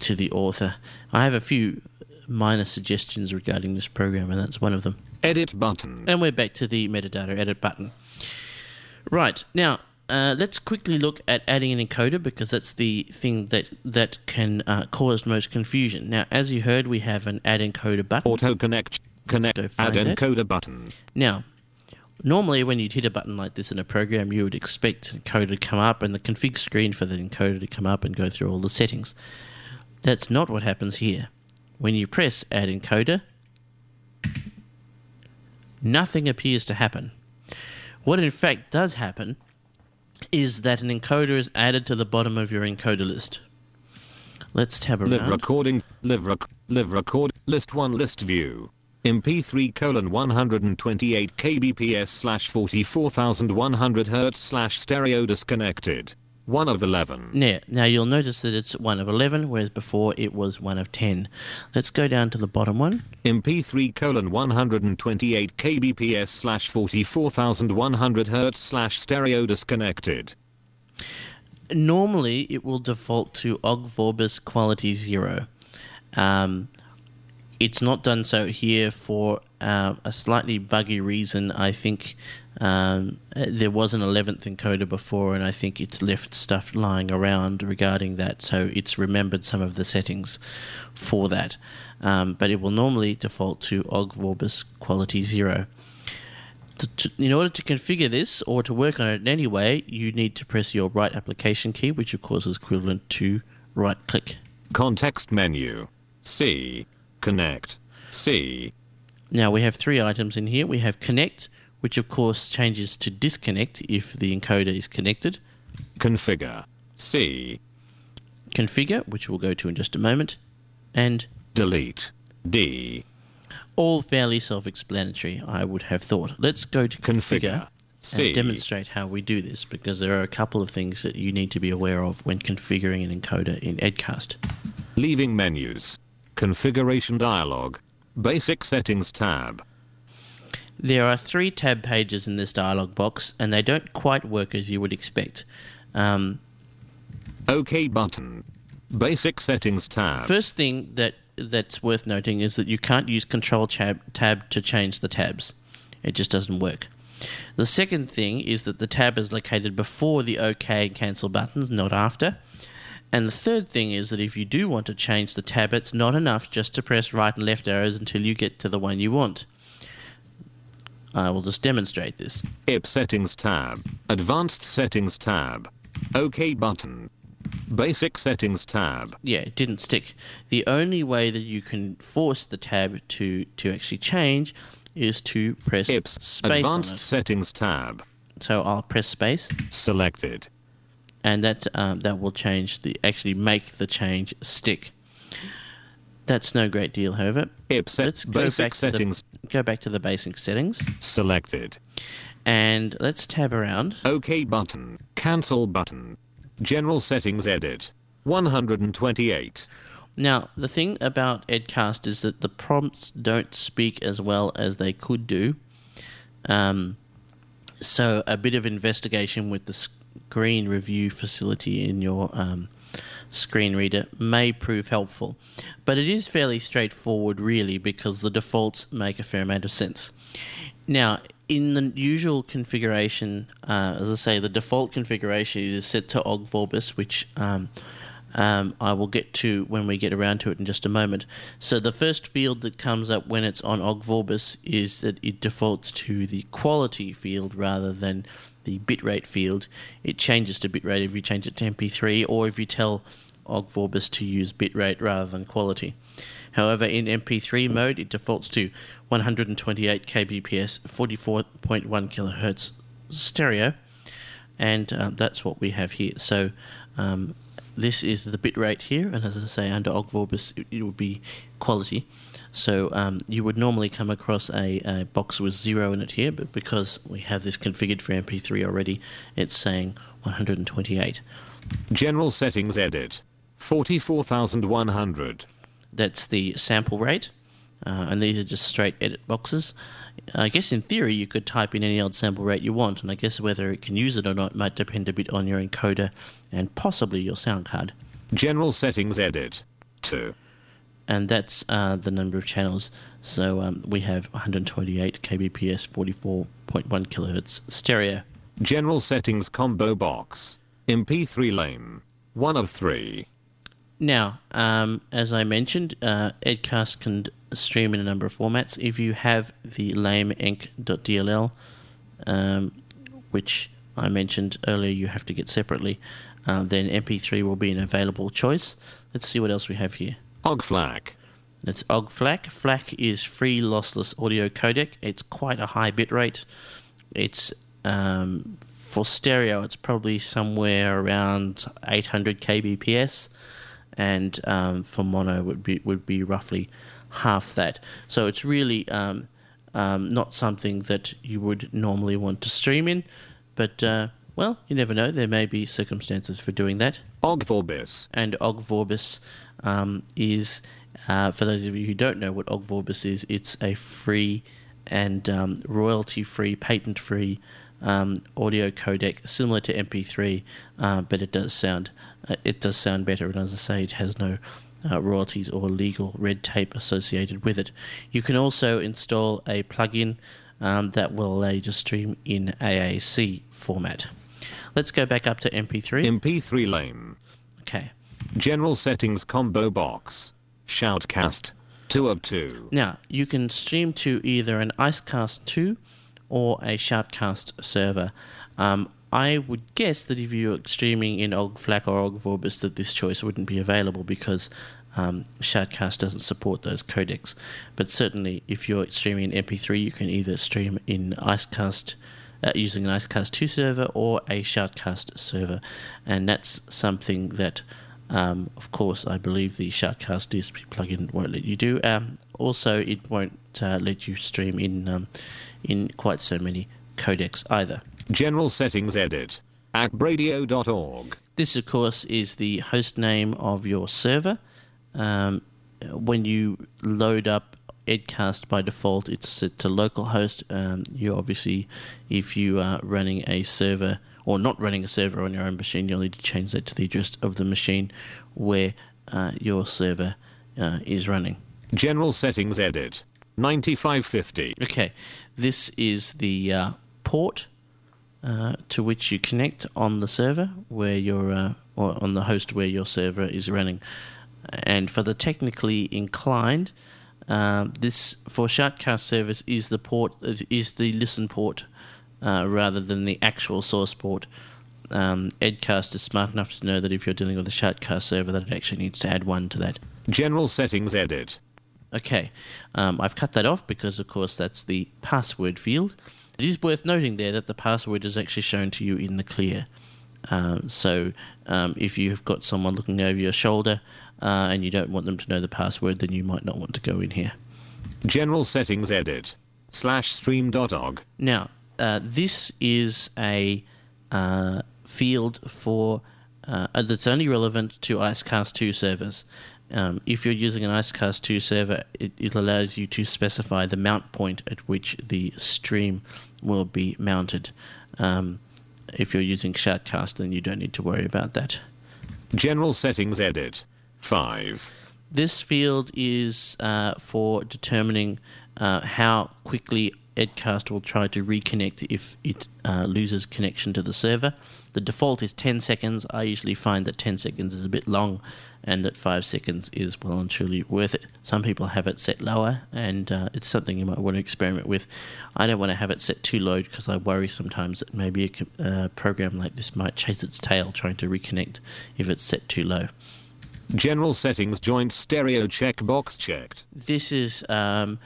to the author. I have a few minor suggestions regarding this program, and that's one of them. Edit button. And we're back to the metadata edit button. Right, now uh, let's quickly look at adding an encoder because that's the thing that, that can uh, cause most confusion. Now, as you heard, we have an add encoder button. Auto connect. Connect. Add it. encoder button. Now, normally when you'd hit a button like this in a program, you would expect encoder to come up and the config screen for the encoder to come up and go through all the settings. That's not what happens here. When you press add encoder, nothing appears to happen. What in fact does happen is that an encoder is added to the bottom of your encoder list. Let's tab around. Live recording. Live rec. Live record. List 1 list view. MP3 colon 128 kbps slash 44100 hertz slash stereo disconnected. 1 of 11. Now, now you'll notice that it's one of 11, whereas before it was one of 10. Let's go down to the bottom one. MP3 colon 128 kbps slash 44100 hertz slash stereo disconnected. Normally, it will default to Ogg Vorbis quality 0. Um, It's not done so here for uh, a slightly buggy reason. I think um, there was an 11th encoder before, and I think it's left stuff lying around regarding that, so it's remembered some of the settings for that. Um, but it will normally default to OGG Vorbis quality 0. To, to, in order to configure this or to work on it in any way, you need to press your right application key, which of course is equivalent to right click. Context menu. C. Connect. C. Now we have three items in here. We have connect, which of course changes to disconnect if the encoder is connected. Configure. C. Configure, which we'll go to in just a moment. And Delete. D. all fairly self explanatory, I would have thought. Let's go to configure, Configure. C. and demonstrate how we do this because there are a couple of things that you need to be aware of when configuring an encoder in Edcast. Leaving menus. Configuration dialog. Basic settings tab. There are three tab pages in this dialog box, and they don't quite work as you would expect. Um, OK button. Basic settings tab. First thing that that's worth noting is that you can't use Control tab, tab to change the tabs. It just doesn't work. The second thing is that the tab is located before the OK and cancel buttons, not after. And the third thing is that if you do want to change the tab, it's not enough just to press right and left arrows until you get to the one you want. I will just demonstrate this. IP settings tab. Advanced settings tab. OK button. Basic settings tab. yeah, it didn't stick. The only way that you can force the tab to to actually change is to press IPS. space Advanced settings tab. So I'll press space, Selected. And that um, that will change the actually make the change stick. That's no great deal, however. Set. Let's go back to settings. the go back to the basic settings, Selected. and let's tab around. OK button. Cancel button. General settings edit. 128. Now, the thing about Edcast is that the prompts don't speak as well as they could do. Um, so, a bit of investigation with the screen review facility in your um, screen reader may prove helpful. But it is fairly straightforward, really, because the defaults make a fair amount of sense. Now, in the usual configuration, uh, as I say, the default configuration is set to OGG Vorbis, which um, um, I will get to when we get around to it in just a moment. So the first field that comes up when it's on OGG Vorbis is that it defaults to the quality field rather than the bitrate field. It changes to bitrate if you change it to MP3 or if you tell OGG Vorbis to use bitrate rather than quality. However, in MP3 mode, it defaults to 128 kbps, 44.1 kilohertz stereo, and uh, that's what we have here. So um, this is the bit rate here, and as I say, under OGG Vorbis, it, it would be quality. So um, you would normally come across a, a box with zero in it here, but because we have this configured for MP3 already, it's saying 128. General settings edit. 44,100. That's the sample rate, uh, and these are just straight edit boxes. I guess in theory you could type in any old sample rate you want, and I guess whether it can use it or not might depend a bit on your encoder and possibly your sound card. General settings edit. 2. And that's uh, the number of channels. So um, we have 128 kbps, 44.1 kilohertz stereo. General settings combo box. MP3 LAME. 1 of 3. Now, um, as I mentioned, uh, Edcast can stream in a number of formats. If you have the lameenc.dll, um, which I mentioned earlier, you have to get separately, uh, then MP3 will be an available choice. Let's see what else we have here. OGG FLAC. That's OGG FLAC. FLAC is free lossless audio codec. It's quite a high bit rate. It's um, for stereo. It's probably somewhere around 800 kbps, and um, for mono would be would be roughly half that. So it's really um, um, not something that you would normally want to stream in, but uh, well, you never know. There may be circumstances for doing that OGG Vorbis. and OGG Vorbis um, is, uh, for those of you who don't know what OGG Vorbis is, it's a free and um, royalty-free, patent-free um, audio codec, similar to MP3, uh, but it does sound uh, it does sound better. And as I say, it has no uh, royalties or legal red tape associated with it. You can also install a plugin um, that will allow you to stream in AAC format. Let's go back up to MP3. MP3 LAME. okay. General settings combo box. Shoutcast. 2 of 2. Now, you can stream to either an Icecast 2 or a Shoutcast server. Um, I would guess that if you're streaming in OGFLAC or OGG Vorbis, that this choice wouldn't be available because um, Shoutcast doesn't support those codecs. But certainly, if you're streaming in MP3, you can either stream in Icecast uh, using an Icecast 2 server or a Shoutcast server, and that's something that. Um, of course, I believe the Shoutcast DSP plugin won't let you do. Um, also, it won't uh, let you stream in um, in quite so many codecs either. General settings edit. At bradio.org. This, of course, is the host name of your server. Um, when you load up Edcast by default, it's set to localhost. Um, you obviously, if you are running a server or not running a server on your own machine, you'll need to change that to the address of the machine where uh, your server uh, is running. General settings edit. 9550. Okay, this is the uh, port uh, to which you connect on the server where your uh, or on the host where your server is running. And for the technically inclined, uh, this for Shoutcast service is the port is the listen port uh, rather than the actual source port. Um, Edcast is smart enough to know that if you're dealing with a Shoutcast server, that it actually needs to add one to that. General settings edit. Okay, um, I've cut that off because, of course, that's the password field. It is worth noting there that the password is actually shown to you in the clear. Um, so, um, if you've got someone looking over your shoulder uh, and you don't want them to know the password, then you might not want to go in here. General settings edit. Slash stream.org. Now, uh, this is a uh, field for uh, that's only relevant to Icecast 2 servers. Um, if you're using an Icecast 2 server, it, it allows you to specify the mount point at which the stream will be mounted. Um, if you're using Shoutcast, then you don't need to worry about that. General settings edit. 5. This field is uh, for determining uh, how quickly Edcast will try to reconnect if it uh, loses connection to the server. The default is 10 seconds. I usually find that 10 seconds is a bit long and that 5 seconds is well and truly worth it. Some people have it set lower and uh, it's something you might want to experiment with. I don't want to have it set too low because I worry sometimes that maybe a co- uh, program like this might chase its tail trying to reconnect if it's set too low. General settings joint stereo checkbox checked. this is um,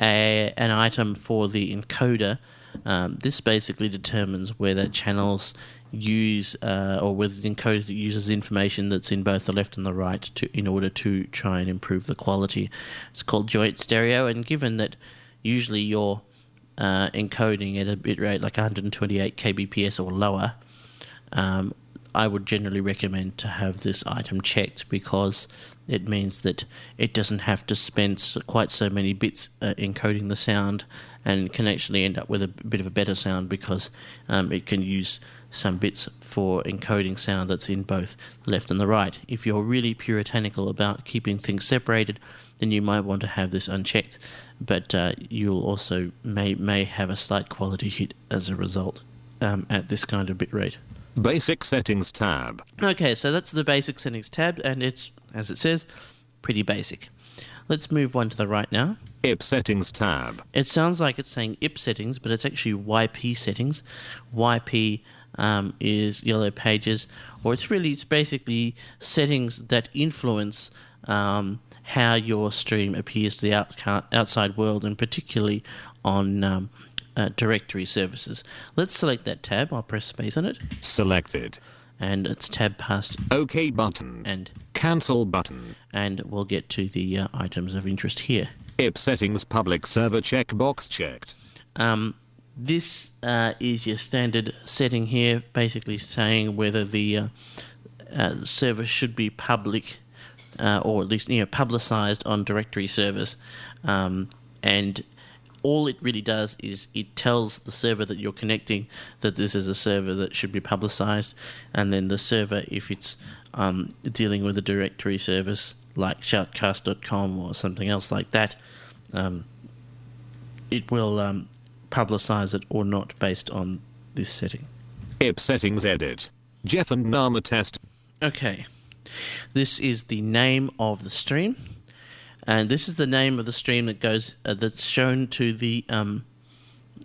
a, an item for the encoder. Um, this basically determines whether channels use uh, or whether the encoder uses information that's in both the left and the right to in order to try and improve the quality. It's called joint stereo, and given that usually you're uh, encoding at a bit rate like 128 kbps or lower, um, I would generally recommend to have this item checked because it means that it doesn't have to spend quite so many bits uh, encoding the sound and can actually end up with a bit of a better sound because um, it can use some bits for encoding sound that's in both the left and the right. If you're really puritanical about keeping things separated, then you might want to have this unchecked, but uh, you'll also may may have a slight quality hit as a result um, at this kind of bit rate. Basic settings tab. Okay, so that's the basic settings tab, and it's, as it says, pretty basic. Let's move one to the right now. IP settings tab. It sounds like it's saying IP settings, but it's actually YP settings. YP um, is Yellow Pages, or it's really it's basically settings that influence um, how your stream appears to the outca- outside world, and particularly on um, uh, directory services. Let's select that tab. I'll press space on it, Selected. and it's tab past OK button. and Cancel button. and we'll get to the uh, items of interest here. IP settings public server checkbox checked. Um, this uh, is your standard setting here, basically saying whether the uh, uh, server should be public uh, or at least you know publicized on directory service, um, and all it really does is it tells the server that you're connecting that this is a server that should be publicized, and then the server, if it's um, dealing with a directory service like shoutcast.com or something else like that, um, it will um, publicize it or not based on this setting. IP settings edit. Jeff and Nama test. Okay. This is the name of the stream, and this is the name of the stream that goes uh, that's shown to the um,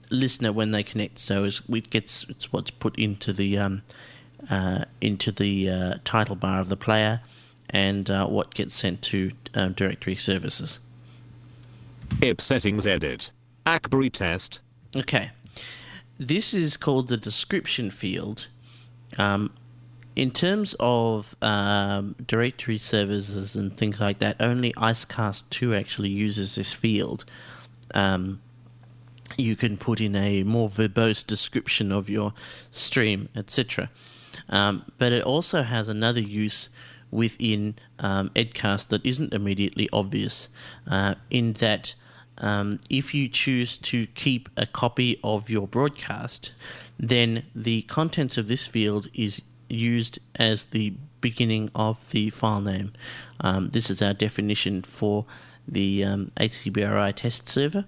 listener when they connect. So it's, it gets it's what's put into the um, uh, into the uh, title bar of the player, and uh, what gets sent to um, directory services. IP settings edit. ACBRI test. Okay. This is called the description field. Um, in terms of um, directory services and things like that, only Icecast 2 actually uses this field. Um, you can put in a more verbose description of your stream, etc. Um, but it also has another use within um, Edcast that isn't immediately obvious, uh, in that um, if you choose to keep a copy of your broadcast, then the contents of this field is used as the beginning of the file name. Um, this is our definition for the um, ACBRI test server.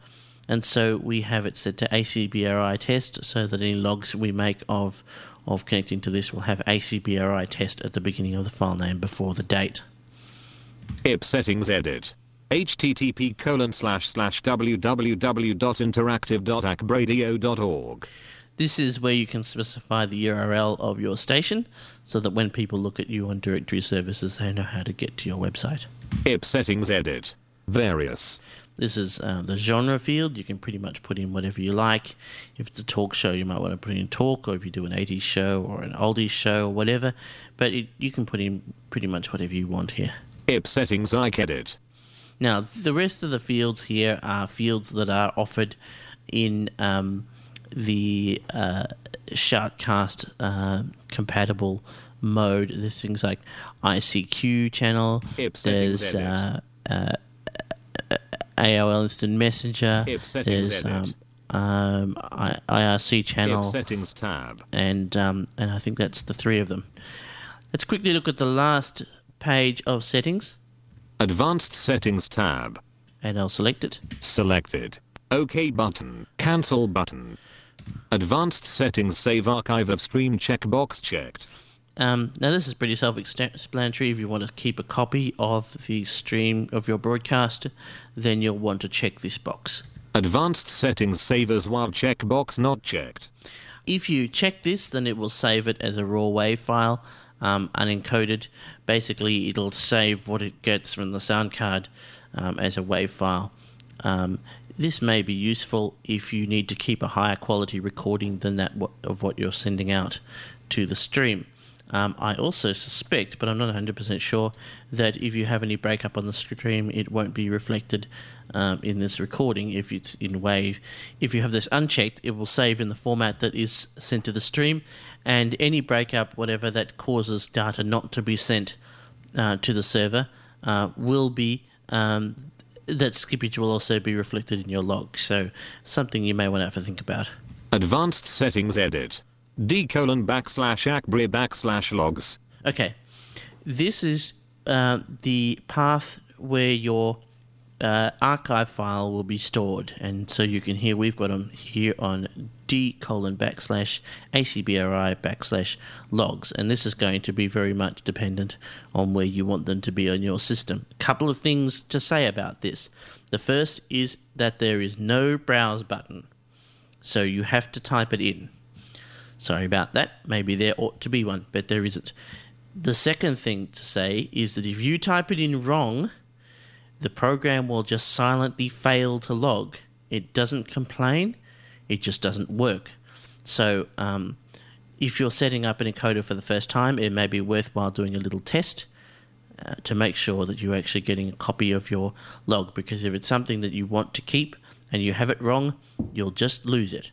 And so we have it set to ACBRI test so that any logs we make of of connecting to this will have ACBRI test at the beginning of the file name before the date. IP settings edit. Http colon slash slash www.interactive.acbradio.org. This is where you can specify the URL of your station so that when people look at you on directory services, they know how to get to your website. IP settings edit. Various. This is uh, the genre field. You can pretty much put in whatever you like. If it's a talk show, you might want to put in talk, or if you do an 80s show or an oldies show or whatever. But it, you can put in pretty much whatever you want here. IP settings IC edit. Now, the rest of the fields here are fields that are offered in um, the uh, Shoutcast uh, compatible mode. There's things like ICQ channel. There's uh, uh, AOL Instant Messenger. There's um, um, I- IRC channel, settings tab. and um, and I think that's the three of them. Let's quickly look at the last page of settings, Advanced settings tab. and I'll select it. Selected. OK button. Cancel button. Advanced settings save archive of stream checkbox checked. Um, now, this is pretty self explanatory. If you want to keep a copy of the stream of your broadcast, then you'll want to check this box. Advanced settings save as WAV checkbox not checked. If you check this, then it will save it as a raw WAV file, um, unencoded. Basically, it'll save what it gets from the sound card um, as a WAV file. Um, this may be useful if you need to keep a higher quality recording than that of what you're sending out to the stream. Um, I also suspect, but I'm not 100% sure, that if you have any breakup on the stream, it won't be reflected um, in this recording if it's in WAV. If you have this unchecked, it will save in the format that is sent to the stream, and any breakup, whatever that causes data not to be sent uh, to the server, uh, will be. Um, that skippage will also be reflected in your log, so something you may want to have a think about. Advanced settings edit. D colon backslash acbri backslash logs. Okay, this is uh, the path where your uh, archive file will be stored, and so you can hear we've got them here on d colon backslash acbri backslash logs, and this is going to be very much dependent on where you want them to be on your system. A couple of things to say about this. The first is that there is no browse button, so you have to type it in. Sorry about that. Maybe there ought to be one, but there isn't. The second thing to say is that if you type it in wrong, the program will just silently fail to log. It doesn't complain, it just doesn't work. So, um, if you're setting up an encoder for the first time, it may be worthwhile doing a little test uh, to make sure that you're actually getting a copy of your log. Because if it's something that you want to keep and you have it wrong, you'll just lose it.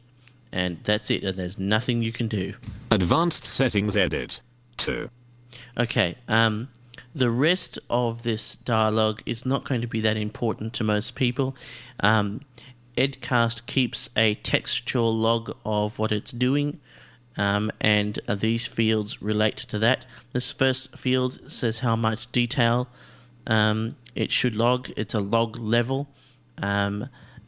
And that's it, and there's nothing you can do. Advanced settings edit. 2. Okay, um, the rest of this dialogue is not going to be that important to most people. Um, Edcast keeps a textual log of what it's doing, um, and uh, these fields relate to that. This first field says how much detail um, it should log. It's a log level.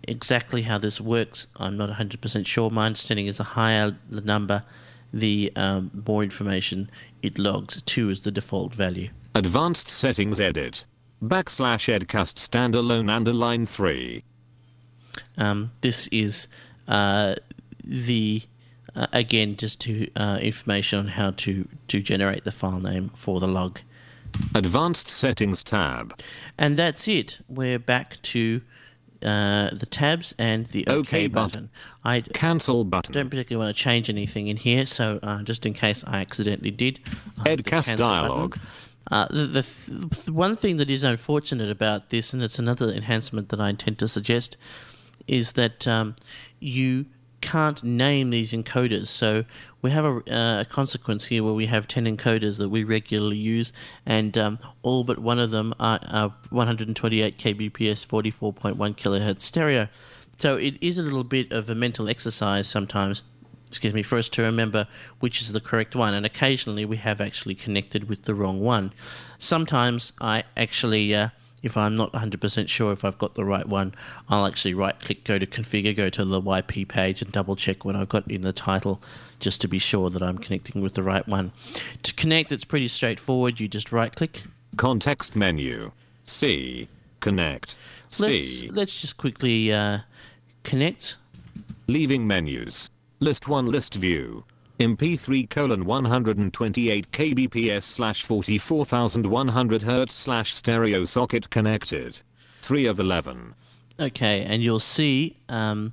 Exactly how this works, I'm not 100% sure. My understanding is the higher the number, the um, more information it logs. Two is the default value. Advanced settings edit. Backslash edcast standalone underline 3. Um, this is uh, the uh, again just to uh, information on how to to generate the file name for the log, Advanced settings tab. and that's it. We're back to uh, the tabs and the OK, OK button. I Cancel button. I don't particularly want to change anything in here, so uh, just in case I accidentally did, hit Edcast dialog. Uh, the, the, th- the one thing that is unfortunate about this, and it's another enhancement that I intend to suggest, is that um, you can't name these encoders. So we have a, uh, a consequence here where we have 10 encoders that we regularly use, and um, all but one of them are, are 128 kbps, 44.1 kilohertz stereo. So it is a little bit of a mental exercise sometimes excuse me, for us to remember which is the correct one. And occasionally we have actually connected with the wrong one. Sometimes I actually, uh, if I'm not 100% sure if I've got the right one, I'll actually right click, go to configure, go to the YP page, and double check what I've got in the title just to be sure that I'm connecting with the right one. To connect, it's pretty straightforward. You just right click. Context menu. C. Connect. Let's, C. let's just quickly uh, connect. Leaving menus. List 1 list view. MP3 colon 128 kbps slash 44100 hertz slash stereo socket connected. 3 of 11. Okay, and you'll see um,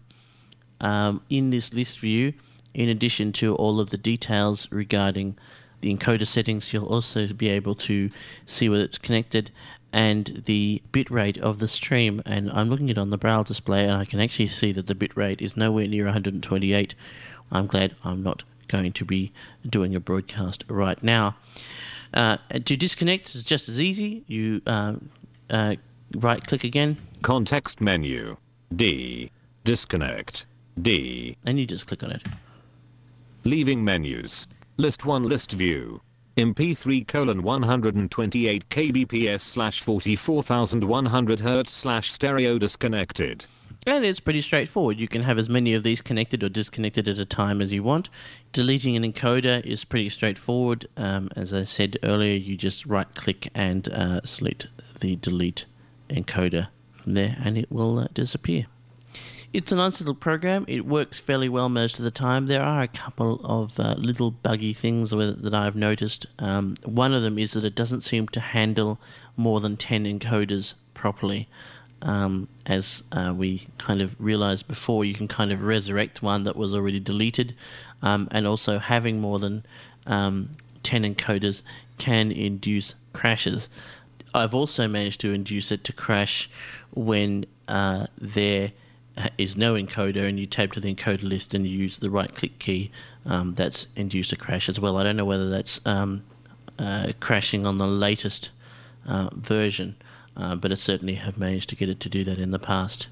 um, in this list view, in addition to all of the details regarding the encoder settings, you'll also be able to see whether it's connected and the bitrate of the stream. And I'm looking at it on the Braille display, and I can actually see that the bitrate is nowhere near 128. I'm glad I'm not going to be doing a broadcast right now. Uh, to disconnect is just as easy. You uh, uh, right click again, Context menu. D. Disconnect. D. and you just click on it. Leaving menus. List 1 list view. MP3 colon 128 kbps slash 44100 hertz slash stereo disconnected. And it's pretty straightforward. You can have as many of these connected or disconnected at a time as you want. Deleting an encoder is pretty straightforward. Um, as I said earlier, you just right click and uh, select the delete encoder from there, and it will uh, disappear. It's a nice little program. It works fairly well most of the time. There are a couple of uh, little buggy things with- that I've noticed. Um, one of them is that it doesn't seem to handle more than 10 encoders properly. Um, as uh, we kind of realized before, you can kind of resurrect one that was already deleted, um, and also having more than um, 10 encoders can induce crashes. I've also managed to induce it to crash when uh, there is no encoder and you tab to the encoder list and you use the right click key. Um, that's induced a crash as well. I don't know whether that's um, uh, crashing on the latest uh, version, uh, but I certainly have managed to get it to do that in the past.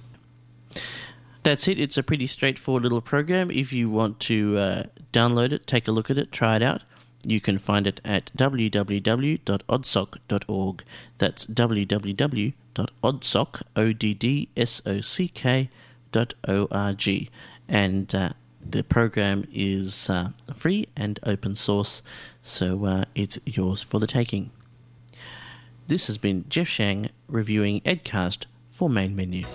That's it. It's a pretty straightforward little program. If you want to uh, download it, take a look at it, try it out, you can find it at www.oddsock.org. That's www.oddsock.org. And uh, the program is uh, free and open source, so uh, it's yours for the taking. This has been Jeff Shang reviewing Edcast for Main Menu.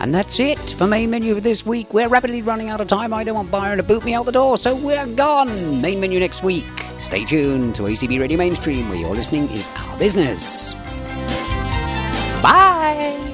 And that's it for main menu this week. We're rapidly running out of time. I don't want Byron to boot me out the door, so we're gone. Main menu next week. Stay tuned to ACB Radio Mainstream, where your listening is our business. Bye.